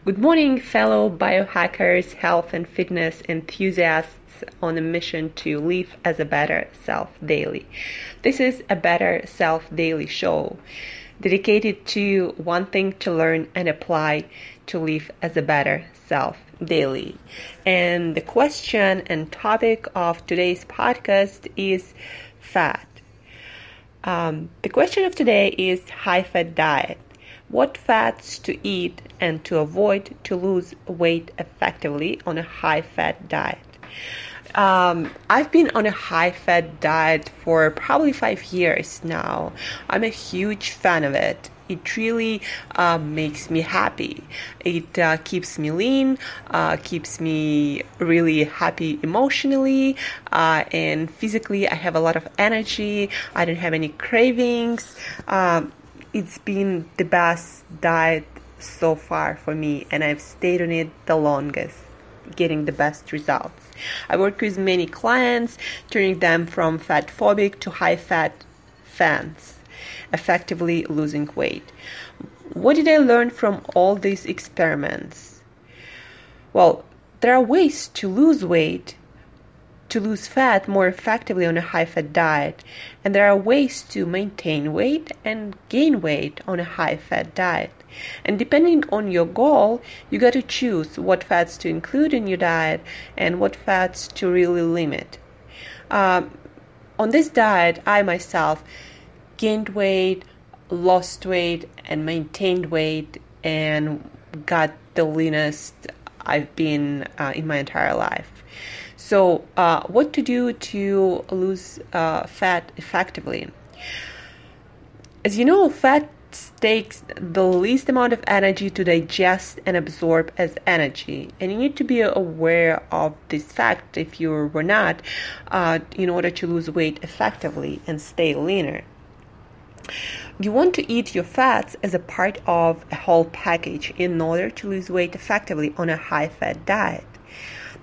Good morning, fellow biohackers, health and fitness enthusiasts on a mission to live as a better self daily. This is a Better Self Daily show dedicated to one thing to learn and apply to live as a better self daily. And the question and topic of today's podcast is fat. Um, the question of today is high fat diet what fats to eat and to avoid to lose weight effectively on a high fat diet. Um, I've been on a high fat diet for probably five years now. I'm a huge fan of it. It really uh, makes me happy. It uh, keeps me lean, uh, keeps me really happy emotionally, uh, and physically. I have a lot of energy. I don't have any cravings. Um, it's been the best diet so far for me, and I've stayed on it the longest, getting the best results. I work with many clients, turning them from fat phobic to high fat fans, effectively losing weight. What did I learn from all these experiments? Well, there are ways to lose weight to lose fat more effectively on a high fat diet, and there are ways to maintain weight and gain weight on a high fat diet. And depending on your goal, you got to choose what fats to include in your diet and what fats to really limit. Uh, on this diet, I myself gained weight, lost weight, and maintained weight, and got the leanest I've been uh, in my entire life. So, uh, what to do to lose uh, fat effectively? As you know, fat takes the least amount of energy to digest and absorb as energy, and you need to be aware of this fact if you were not, uh, in order to lose weight effectively and stay leaner. You want to eat your fats as a part of a whole package in order to lose weight effectively on a high fat diet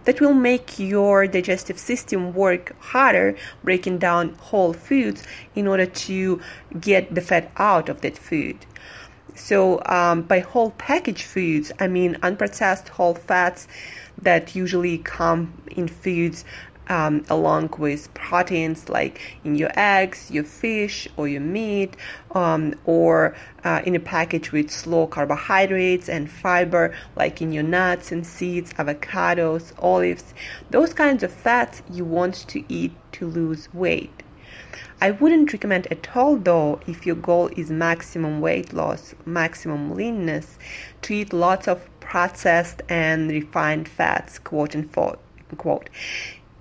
that will make your digestive system work harder breaking down whole foods in order to get the fat out of that food. So, um, by whole packaged foods, I mean unprocessed whole fats that usually come in foods um, along with proteins like in your eggs, your fish, or your meat, um, or uh, in a package with slow carbohydrates and fiber like in your nuts and seeds, avocados, olives. Those kinds of fats you want to eat to lose weight. I wouldn't recommend at all, though, if your goal is maximum weight loss, maximum leanness, to eat lots of processed and refined fats, quote unquote. Quote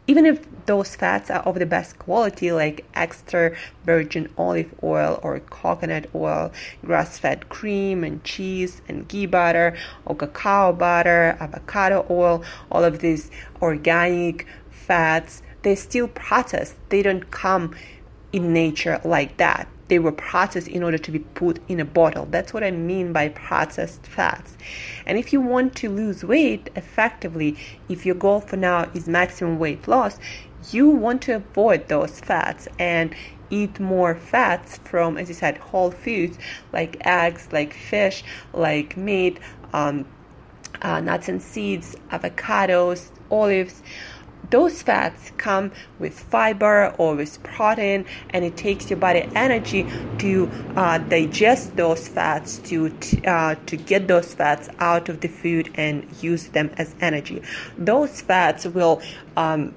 even if those fats are of the best quality, like extra virgin olive oil or coconut oil, grass fed cream and cheese and ghee butter or cacao butter, avocado oil, all of these organic fats, they're still processed. They don't come in nature like that they were processed in order to be put in a bottle. That's what I mean by processed fats. And if you want to lose weight effectively, if your goal for now is maximum weight loss, you want to avoid those fats and eat more fats from, as you said, whole foods like eggs, like fish, like meat, um, uh, nuts and seeds, avocados, olives those fats come with fiber or with protein and it takes your body energy to uh, digest those fats to uh, to get those fats out of the food and use them as energy. Those fats will um,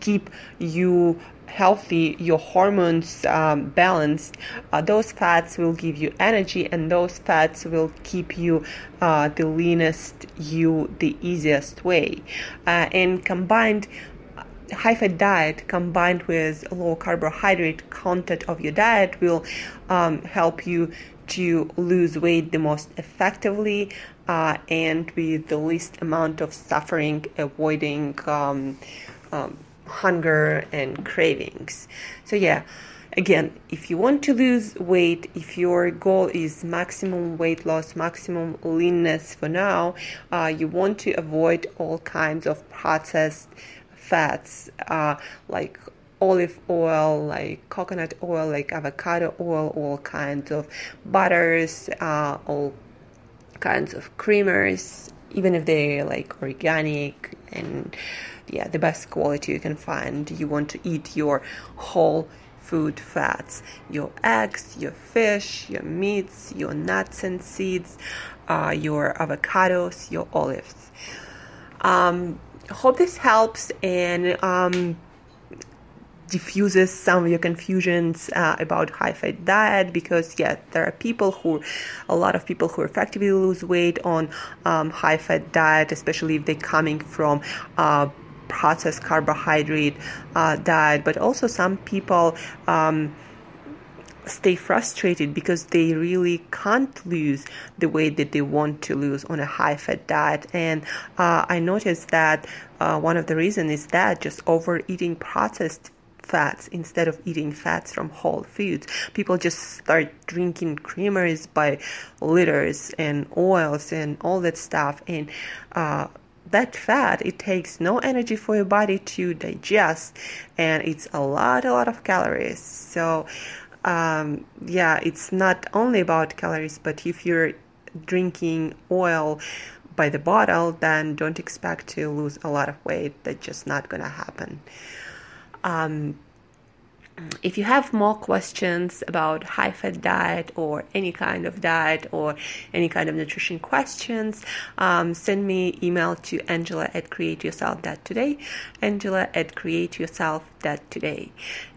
keep you healthy, your hormones um, balanced, uh, those fats will give you energy, and those fats will keep you uh, the leanest, you the easiest way. Uh, and combined high fat diet combined with low carbohydrate content of your diet will um, help you to lose weight the most effectively uh, and with the least amount of suffering, avoiding um, um, hunger and cravings. So, yeah, again, if you want to lose weight, if your goal is maximum weight loss, maximum leanness for now, uh, you want to avoid all kinds of processed fats uh, like olive oil, like coconut oil, like avocado oil, all kinds of butters, uh, all kinds of creamers, even if they're like organic and yeah, the best quality you can find. You want to eat your whole food fats, your eggs, your fish, your meats, your nuts and seeds, uh, your avocados, your olives. Um, hope this helps and um, diffuses some of your confusions uh, about high fat diet because yeah there are people who a lot of people who effectively lose weight on um, high fat diet especially if they're coming from uh, processed carbohydrate uh, diet but also some people um, stay frustrated because they really can't lose the weight that they want to lose on a high fat diet. And uh, I noticed that uh, one of the reasons is that just overeating processed fats instead of eating fats from whole foods. People just start drinking creamers by liters and oils and all that stuff. And uh, that fat, it takes no energy for your body to digest, and it's a lot, a lot of calories. So, um, yeah, it's not only about calories, but if you're drinking oil by the bottle, then don't expect to lose a lot of weight. That's just not going to happen. Um, if you have more questions about high fat diet or any kind of diet or any kind of nutrition questions, um, send me email to angela at createyourself.today, angela at createyourself.today.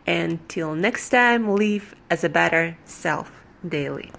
Until next time, live as a better self daily.